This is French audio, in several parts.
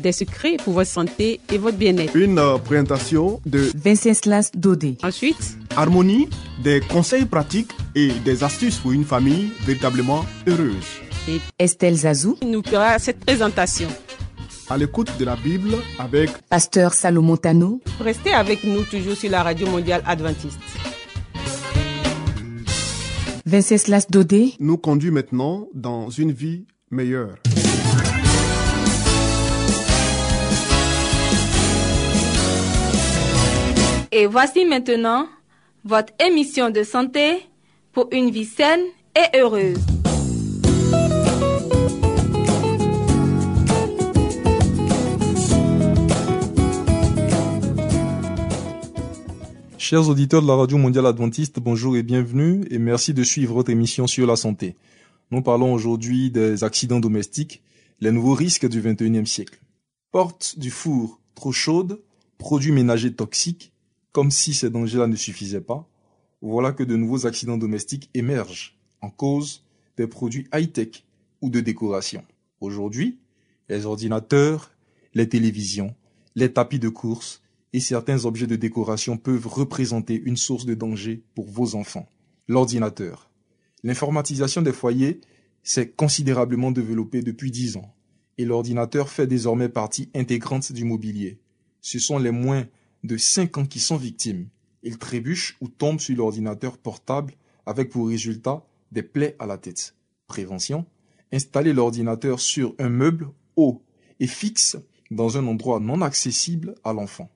Des secrets pour votre santé et votre bien-être. une euh, présentation de Venceslas Dodé. Ensuite, Harmonie, des conseils pratiques et des astuces pour une famille véritablement heureuse. Estelle Zazou, nous fera cette présentation. À l'écoute de la Bible avec Pasteur Salomon Tano, Restez avec nous toujours sur la radio mondiale adventiste. Venceslas Dodé, nous conduit maintenant dans une vie meilleure. Et voici maintenant votre émission de santé pour une vie saine et heureuse. Chers auditeurs de la Radio Mondiale Adventiste, bonjour et bienvenue et merci de suivre votre émission sur la santé. Nous parlons aujourd'hui des accidents domestiques, les nouveaux risques du 21e siècle. Porte du four trop chaude, produits ménagers toxiques, comme si ces dangers-là ne suffisaient pas, voilà que de nouveaux accidents domestiques émergent en cause des produits high-tech ou de décoration. Aujourd'hui, les ordinateurs, les télévisions, les tapis de course et certains objets de décoration peuvent représenter une source de danger pour vos enfants. L'ordinateur. L'informatisation des foyers s'est considérablement développée depuis dix ans et l'ordinateur fait désormais partie intégrante du mobilier. Ce sont les moins de 5 ans qui sont victimes. Ils trébuchent ou tombent sur l'ordinateur portable avec pour résultat des plaies à la tête. Prévention. Installer l'ordinateur sur un meuble haut et fixe dans un endroit non accessible à l'enfant.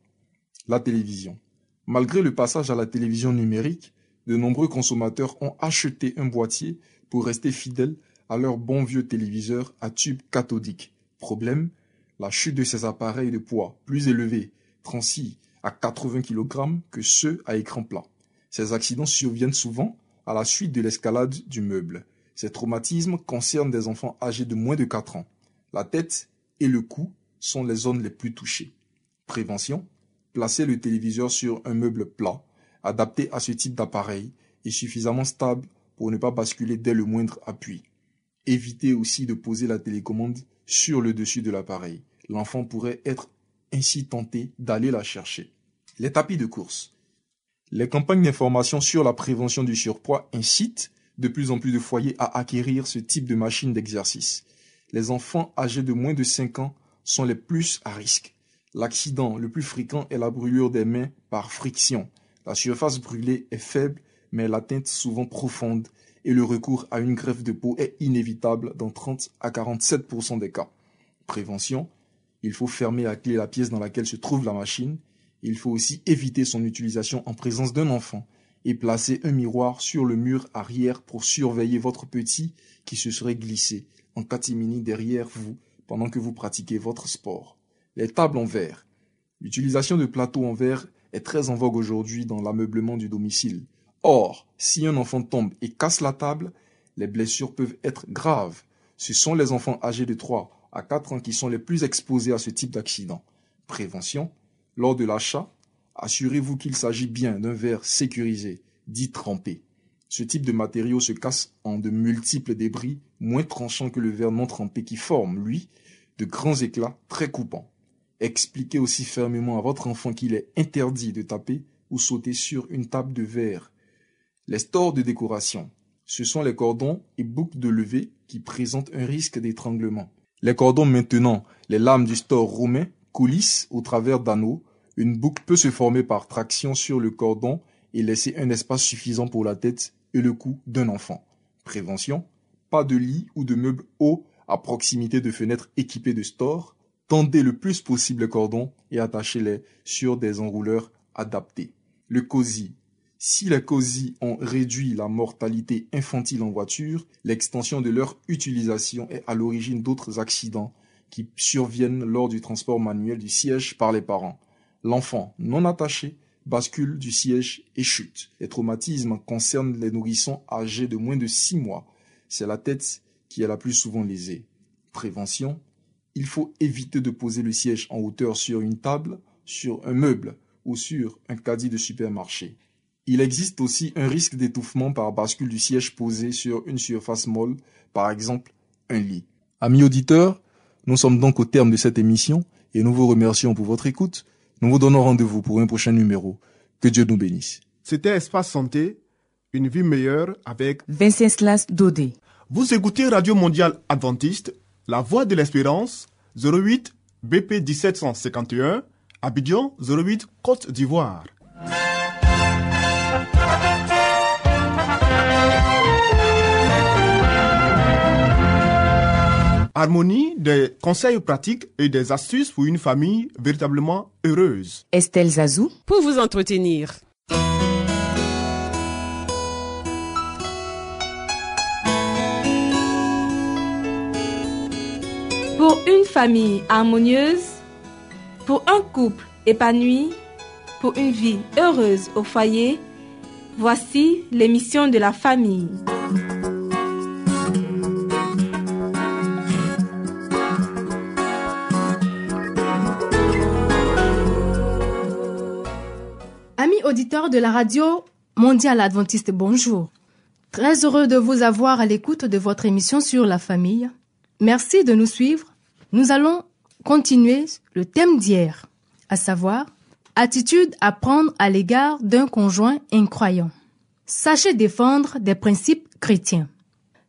La télévision. Malgré le passage à la télévision numérique, de nombreux consommateurs ont acheté un boîtier pour rester fidèles à leur bon vieux téléviseur à tube cathodique. Problème, la chute de ces appareils de poids plus élevés, 36 à 80 kg que ceux à écran plat. Ces accidents surviennent souvent à la suite de l'escalade du meuble. Ces traumatismes concernent des enfants âgés de moins de 4 ans. La tête et le cou sont les zones les plus touchées. Prévention. Placer le téléviseur sur un meuble plat, adapté à ce type d'appareil et suffisamment stable pour ne pas basculer dès le moindre appui. Évitez aussi de poser la télécommande sur le dessus de l'appareil. L'enfant pourrait être ainsi tenté d'aller la chercher. Les tapis de course. Les campagnes d'information sur la prévention du surpoids incitent de plus en plus de foyers à acquérir ce type de machine d'exercice. Les enfants âgés de moins de 5 ans sont les plus à risque. L'accident le plus fréquent est la brûlure des mains par friction. La surface brûlée est faible, mais l'atteinte souvent profonde et le recours à une greffe de peau est inévitable dans 30 à 47% des cas. Prévention. Il faut fermer à clé la pièce dans laquelle se trouve la machine. Il faut aussi éviter son utilisation en présence d'un enfant et placer un miroir sur le mur arrière pour surveiller votre petit qui se serait glissé en catimini derrière vous pendant que vous pratiquez votre sport. Les tables en verre. L'utilisation de plateaux en verre est très en vogue aujourd'hui dans l'ameublement du domicile. Or, si un enfant tombe et casse la table, les blessures peuvent être graves. Ce sont les enfants âgés de 3 à 4 ans qui sont les plus exposés à ce type d'accident. Prévention. Lors de l'achat, assurez-vous qu'il s'agit bien d'un verre sécurisé, dit trempé. Ce type de matériau se casse en de multiples débris moins tranchants que le verre non trempé qui forme, lui, de grands éclats très coupants. Expliquez aussi fermement à votre enfant qu'il est interdit de taper ou sauter sur une table de verre. Les stores de décoration. Ce sont les cordons et boucles de levée qui présentent un risque d'étranglement. Les cordons maintenant, les lames du store romain coulissent au travers d'anneaux. Une boucle peut se former par traction sur le cordon et laisser un espace suffisant pour la tête et le cou d'un enfant. Prévention. Pas de lit ou de meubles hauts à proximité de fenêtres équipées de stores. Tendez le plus possible les cordons et attachez-les sur des enrouleurs adaptés. Le COSI. Si les COSI ont réduit la mortalité infantile en voiture, l'extension de leur utilisation est à l'origine d'autres accidents qui surviennent lors du transport manuel du siège par les parents. L'enfant non attaché bascule du siège et chute. Les traumatismes concernent les nourrissons âgés de moins de 6 mois. C'est la tête qui est la plus souvent lésée. Prévention. Il faut éviter de poser le siège en hauteur sur une table, sur un meuble ou sur un caddie de supermarché. Il existe aussi un risque d'étouffement par bascule du siège posé sur une surface molle, par exemple un lit. Amis auditeurs, nous sommes donc au terme de cette émission et nous vous remercions pour votre écoute. Nous vous donnons rendez-vous pour un prochain numéro. Que Dieu nous bénisse. C'était Espace Santé, une vie meilleure avec Venceslas Dodé. Vous écoutez Radio Mondiale Adventiste, La Voix de l'Espérance, 08 BP 1751, Abidjan 08 Côte d'Ivoire. Harmonie, des conseils pratiques et des astuces pour une famille véritablement heureuse. Estelle Zazou. Pour vous entretenir. Pour une famille harmonieuse, pour un couple épanoui, pour une vie heureuse au foyer, voici l'émission de la famille. Auditeurs de la radio mondiale adventiste, bonjour. Très heureux de vous avoir à l'écoute de votre émission sur la famille. Merci de nous suivre. Nous allons continuer le thème d'hier, à savoir attitude à prendre à l'égard d'un conjoint incroyant. Sachez défendre des principes chrétiens.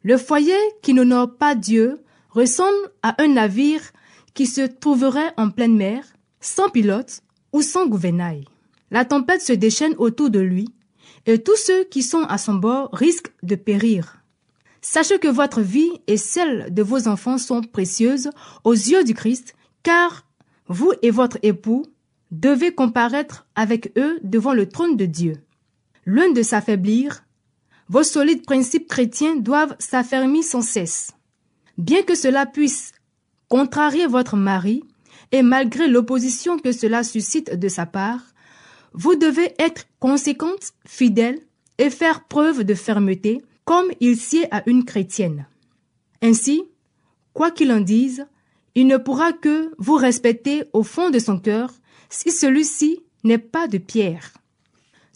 Le foyer qui n'honore pas Dieu ressemble à un navire qui se trouverait en pleine mer, sans pilote ou sans gouvernail. La tempête se déchaîne autour de lui, et tous ceux qui sont à son bord risquent de périr. Sachez que votre vie et celle de vos enfants sont précieuses aux yeux du Christ, car vous et votre époux devez comparaître avec eux devant le trône de Dieu. L'un de s'affaiblir, vos solides principes chrétiens doivent s'affermir sans cesse. Bien que cela puisse contrarier votre mari, et malgré l'opposition que cela suscite de sa part, vous devez être conséquente, fidèle et faire preuve de fermeté comme il sied à une chrétienne. Ainsi, quoi qu'il en dise, il ne pourra que vous respecter au fond de son cœur si celui-ci n'est pas de pierre.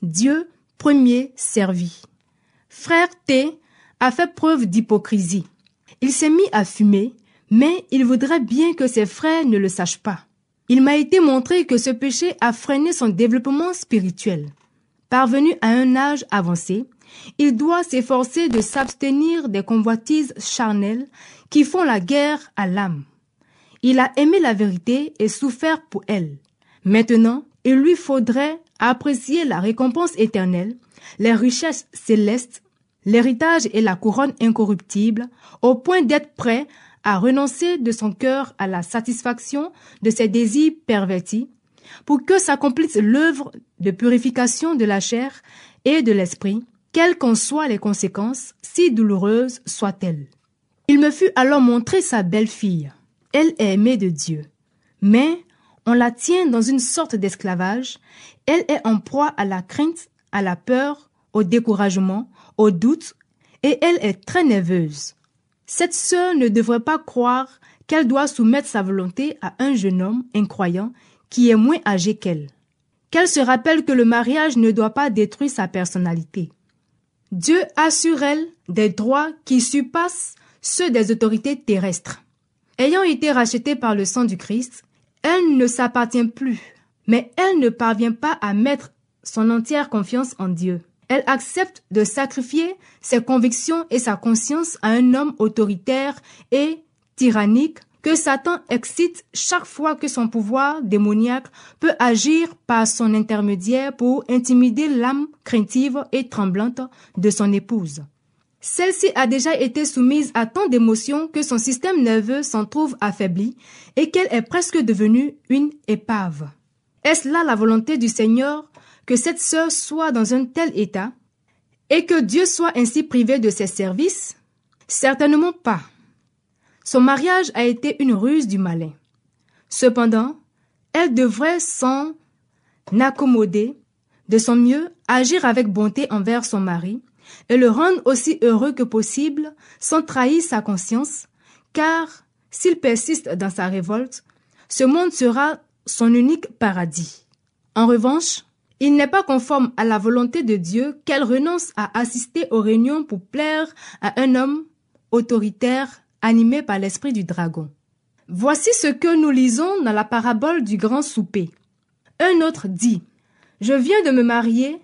Dieu premier servi. Frère T a fait preuve d'hypocrisie. Il s'est mis à fumer, mais il voudrait bien que ses frères ne le sachent pas. Il m'a été montré que ce péché a freiné son développement spirituel. Parvenu à un âge avancé, il doit s'efforcer de s'abstenir des convoitises charnelles qui font la guerre à l'âme. Il a aimé la vérité et souffert pour elle. Maintenant, il lui faudrait apprécier la récompense éternelle, les richesses célestes, l'héritage et la couronne incorruptible, au point d'être prêt à renoncer de son cœur à la satisfaction de ses désirs pervertis, pour que s'accomplisse l'œuvre de purification de la chair et de l'esprit, quelles qu'en soient les conséquences, si douloureuses soient-elles. Il me fut alors montré sa belle-fille. Elle est aimée de Dieu. Mais on la tient dans une sorte d'esclavage. Elle est en proie à la crainte, à la peur, au découragement, au doute, et elle est très nerveuse. Cette sœur ne devrait pas croire qu'elle doit soumettre sa volonté à un jeune homme incroyant qui est moins âgé qu'elle. Qu'elle se rappelle que le mariage ne doit pas détruire sa personnalité. Dieu a sur elle des droits qui surpassent ceux des autorités terrestres. Ayant été rachetée par le sang du Christ, elle ne s'appartient plus, mais elle ne parvient pas à mettre son entière confiance en Dieu. Elle accepte de sacrifier ses convictions et sa conscience à un homme autoritaire et tyrannique que Satan excite chaque fois que son pouvoir démoniaque peut agir par son intermédiaire pour intimider l'âme craintive et tremblante de son épouse. Celle-ci a déjà été soumise à tant d'émotions que son système nerveux s'en trouve affaibli et qu'elle est presque devenue une épave. Est-ce là la volonté du Seigneur que cette sœur soit dans un tel état et que Dieu soit ainsi privé de ses services? Certainement pas. Son mariage a été une ruse du malin. Cependant, elle devrait s'en accommoder, de son mieux agir avec bonté envers son mari et le rendre aussi heureux que possible sans trahir sa conscience, car s'il persiste dans sa révolte, ce monde sera son unique paradis. En revanche, il n'est pas conforme à la volonté de Dieu qu'elle renonce à assister aux réunions pour plaire à un homme autoritaire animé par l'esprit du dragon. Voici ce que nous lisons dans la parabole du grand souper. Un autre dit, Je viens de me marier,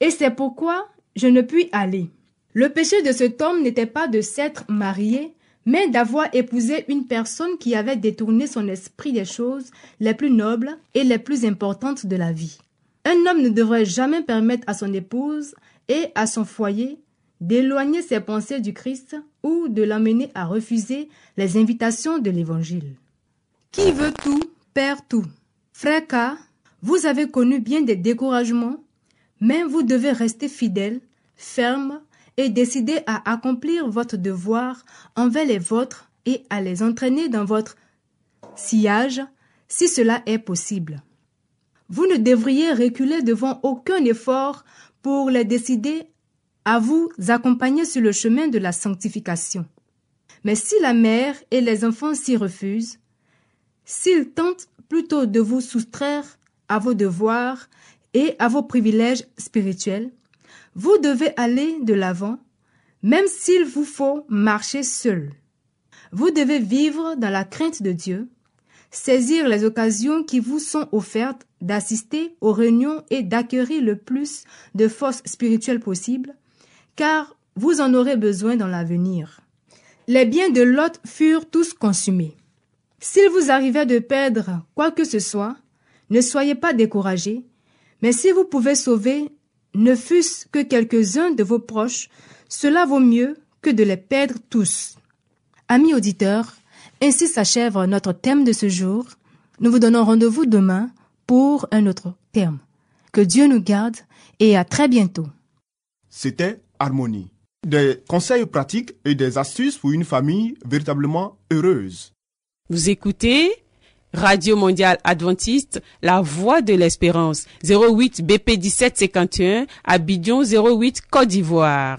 et c'est pourquoi je ne puis aller. Le péché de cet homme n'était pas de s'être marié, mais d'avoir épousé une personne qui avait détourné son esprit des choses les plus nobles et les plus importantes de la vie. Un homme ne devrait jamais permettre à son épouse et à son foyer d'éloigner ses pensées du Christ ou de l'amener à refuser les invitations de l'Évangile. Qui veut tout, perd tout. Frère K, vous avez connu bien des découragements, mais vous devez rester fidèle, ferme et décidé à accomplir votre devoir envers les vôtres et à les entraîner dans votre sillage si cela est possible. Vous ne devriez reculer devant aucun effort pour les décider à vous accompagner sur le chemin de la sanctification. Mais si la mère et les enfants s'y refusent, s'ils tentent plutôt de vous soustraire à vos devoirs et à vos privilèges spirituels, vous devez aller de l'avant, même s'il vous faut marcher seul. Vous devez vivre dans la crainte de Dieu, saisir les occasions qui vous sont offertes d'assister aux réunions et d'acquérir le plus de force spirituelle possible, car vous en aurez besoin dans l'avenir. Les biens de Lot furent tous consumés. S'il vous arrivait de perdre quoi que ce soit, ne soyez pas découragés, mais si vous pouvez sauver ne fût-ce que quelques-uns de vos proches, cela vaut mieux que de les perdre tous. Amis auditeurs, ainsi s'achève notre thème de ce jour. Nous vous donnons rendez-vous demain pour un autre thème. Que Dieu nous garde et à très bientôt. C'était Harmonie. Des conseils pratiques et des astuces pour une famille véritablement heureuse. Vous écoutez Radio Mondiale Adventiste, La Voix de l'Espérance, 08 BP 1751, Abidjan 08 Côte d'Ivoire.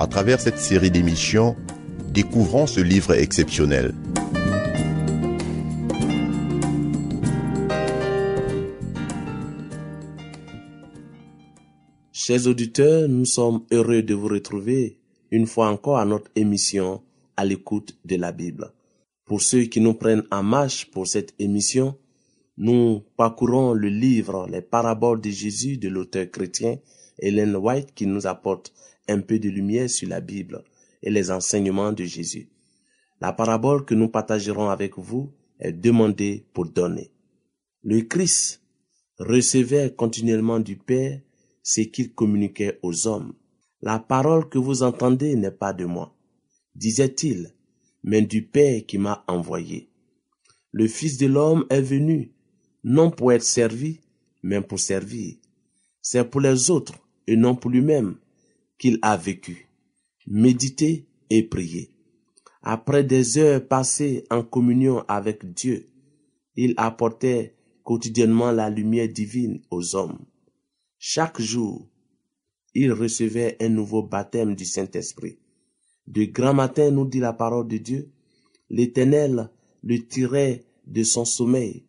À travers cette série d'émissions, découvrons ce livre exceptionnel. Chers auditeurs, nous sommes heureux de vous retrouver une fois encore à notre émission à l'écoute de la Bible. Pour ceux qui nous prennent en marche pour cette émission, nous parcourons le livre Les paraboles de Jésus de l'auteur chrétien Helen White qui nous apporte un peu de lumière sur la Bible et les enseignements de Jésus. La parabole que nous partagerons avec vous est demandée pour donner. Le Christ recevait continuellement du Père ce qu'il communiquait aux hommes. La parole que vous entendez n'est pas de moi, disait-il, mais du Père qui m'a envoyé. Le Fils de l'homme est venu, non pour être servi, mais pour servir. C'est pour les autres et non pour lui-même qu'il a vécu, médité et prié. Après des heures passées en communion avec Dieu, il apportait quotidiennement la lumière divine aux hommes. Chaque jour, il recevait un nouveau baptême du Saint-Esprit. De grand matin, nous dit la parole de Dieu, l'Éternel le tirait de son sommeil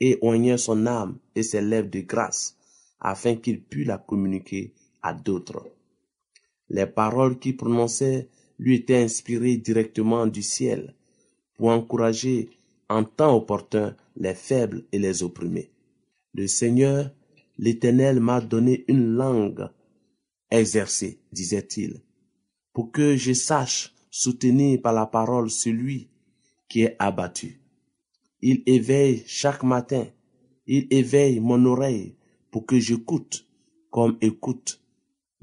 et oignait son âme et ses lèvres de grâce, afin qu'il pût la communiquer à d'autres. Les paroles qu'il prononçait lui étaient inspirées directement du ciel pour encourager en temps opportun les faibles et les opprimés. Le Seigneur, l'Éternel m'a donné une langue exercée, disait-il, pour que je sache soutenir par la parole celui qui est abattu. Il éveille chaque matin, il éveille mon oreille pour que j'écoute comme écoute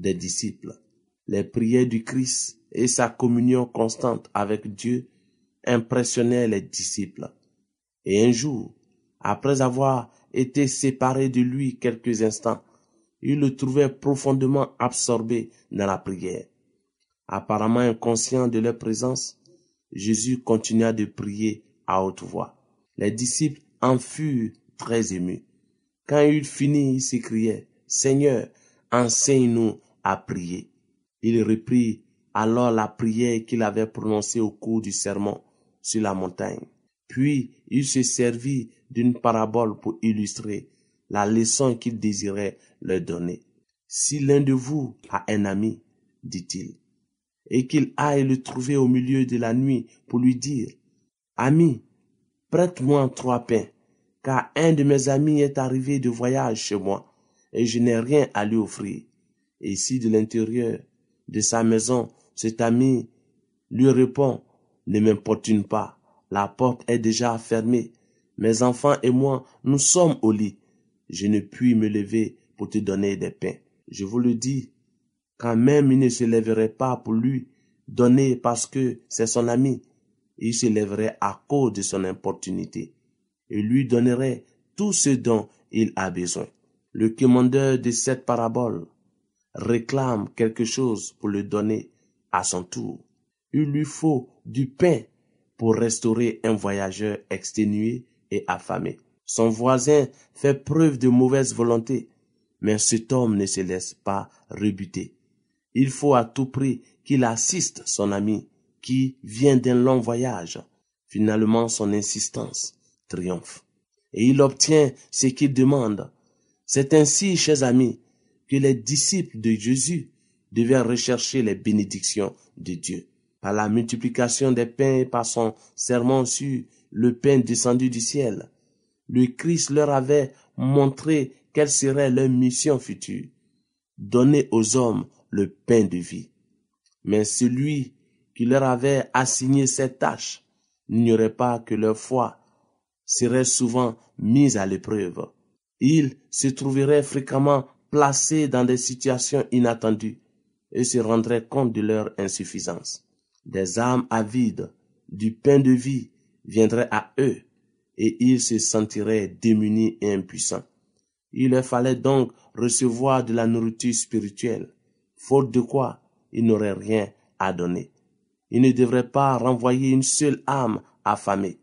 des disciples. Les prières du Christ et sa communion constante avec Dieu impressionnaient les disciples. Et un jour, après avoir été séparés de lui quelques instants, ils le trouvaient profondément absorbé dans la prière. Apparemment inconscient de leur présence, Jésus continua de prier à haute voix. Les disciples en furent très émus. Quand il finit, il s'écriait, Seigneur, enseigne-nous à prier. Il reprit alors la prière qu'il avait prononcée au cours du sermon sur la montagne. Puis il se servit d'une parabole pour illustrer la leçon qu'il désirait leur donner. Si l'un de vous a un ami, dit-il, et qu'il aille le trouver au milieu de la nuit pour lui dire, Ami, prête-moi trois pains, car un de mes amis est arrivé de voyage chez moi, et je n'ai rien à lui offrir. Et si de l'intérieur de sa maison, cet ami lui répond, Ne m'importune pas, la porte est déjà fermée, mes enfants et moi, nous sommes au lit, je ne puis me lever pour te donner des pains. Je vous le dis, quand même il ne se lèverait pas pour lui donner parce que c'est son ami, il se lèverait à cause de son importunité et lui donnerait tout ce dont il a besoin. Le commandeur de cette parabole réclame quelque chose pour le donner à son tour. Il lui faut du pain pour restaurer un voyageur exténué et affamé. Son voisin fait preuve de mauvaise volonté, mais cet homme ne se laisse pas rebuter. Il faut à tout prix qu'il assiste son ami qui vient d'un long voyage. Finalement, son insistance triomphe. Et il obtient ce qu'il demande. C'est ainsi, chers amis, que les disciples de Jésus devaient rechercher les bénédictions de Dieu. Par la multiplication des pains et par son serment sur le pain descendu du ciel, le Christ leur avait montré quelle serait leur mission future. Donner aux hommes le pain de vie. Mais celui qui leur avait assigné cette tâche n'ignorait pas que leur foi serait souvent mise à l'épreuve. Ils se trouveraient fréquemment placés dans des situations inattendues et se rendraient compte de leur insuffisance. Des âmes avides du pain de vie viendraient à eux et ils se sentiraient démunis et impuissants. Il leur fallait donc recevoir de la nourriture spirituelle, faute de quoi ils n'auraient rien à donner. Ils ne devraient pas renvoyer une seule âme affamée.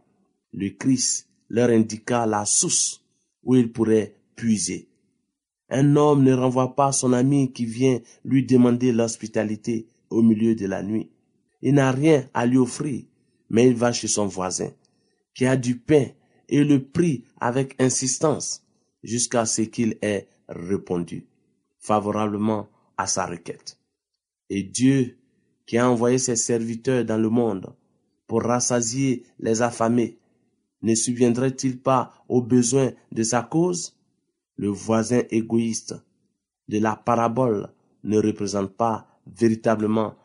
Le Christ leur indiqua la source où ils pourraient puiser. Un homme ne renvoie pas son ami qui vient lui demander l'hospitalité au milieu de la nuit. Il n'a rien à lui offrir, mais il va chez son voisin, qui a du pain et le prie avec insistance jusqu'à ce qu'il ait répondu favorablement à sa requête. Et Dieu, qui a envoyé ses serviteurs dans le monde pour rassasier les affamés, ne subviendrait-il pas aux besoins de sa cause? Le voisin égoïste de la parabole ne représente pas véritablement,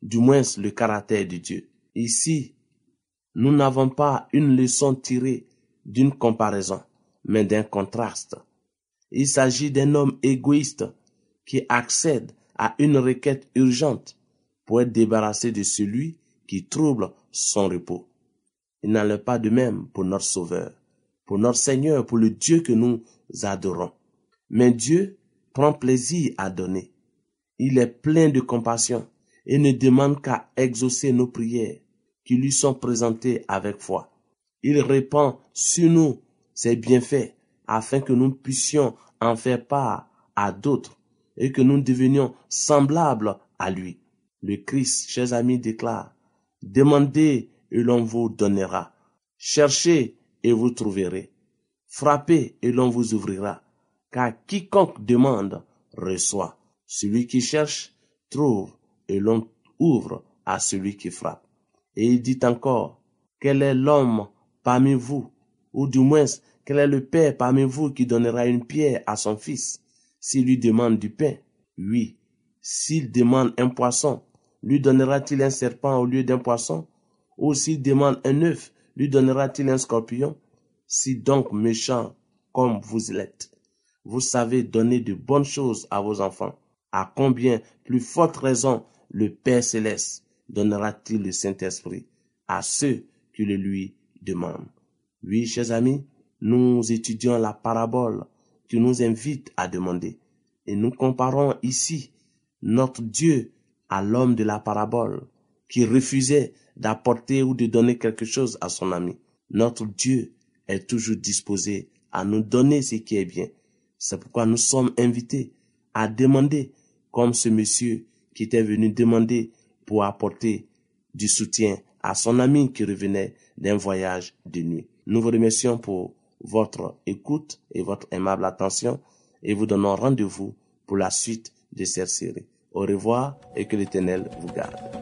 du moins le caractère de Dieu. Ici, nous n'avons pas une leçon tirée d'une comparaison, mais d'un contraste. Il s'agit d'un homme égoïste qui accède à une requête urgente pour être débarrassé de celui qui trouble son repos. Il n'en est pas de même pour notre Sauveur, pour notre Seigneur, pour le Dieu que nous adorons. Mais Dieu prend plaisir à donner. Il est plein de compassion et ne demande qu'à exaucer nos prières qui lui sont présentées avec foi. Il répand sur nous ses bienfaits afin que nous puissions en faire part à d'autres et que nous devenions semblables à lui. Le Christ, chers amis, déclare, Demandez et l'on vous donnera. Cherchez et vous trouverez. Frappez et l'on vous ouvrira. Car quiconque demande reçoit. Celui qui cherche trouve et l'on ouvre à celui qui frappe. Et il dit encore, quel est l'homme parmi vous, ou du moins quel est le père parmi vous qui donnera une pierre à son fils s'il lui demande du pain? Oui. S'il demande un poisson, lui donnera-t-il un serpent au lieu d'un poisson? Ou s'il demande un œuf, lui donnera-t-il un scorpion? Si donc méchant comme vous l'êtes, vous savez donner de bonnes choses à vos enfants, à combien plus forte raison le Père céleste donnera-t-il le Saint-Esprit à ceux qui le lui demandent? Oui, chers amis, nous étudions la parabole qui nous invite à demander. Et nous comparons ici notre Dieu à l'homme de la parabole qui refusait d'apporter ou de donner quelque chose à son ami. Notre Dieu est toujours disposé à nous donner ce qui est bien. C'est pourquoi nous sommes invités à demander, comme ce monsieur qui était venu demander pour apporter du soutien à son ami qui revenait d'un voyage de nuit. Nous vous remercions pour votre écoute et votre aimable attention et vous donnons rendez-vous pour la suite de cette série. Au revoir et que l'Éternel vous garde.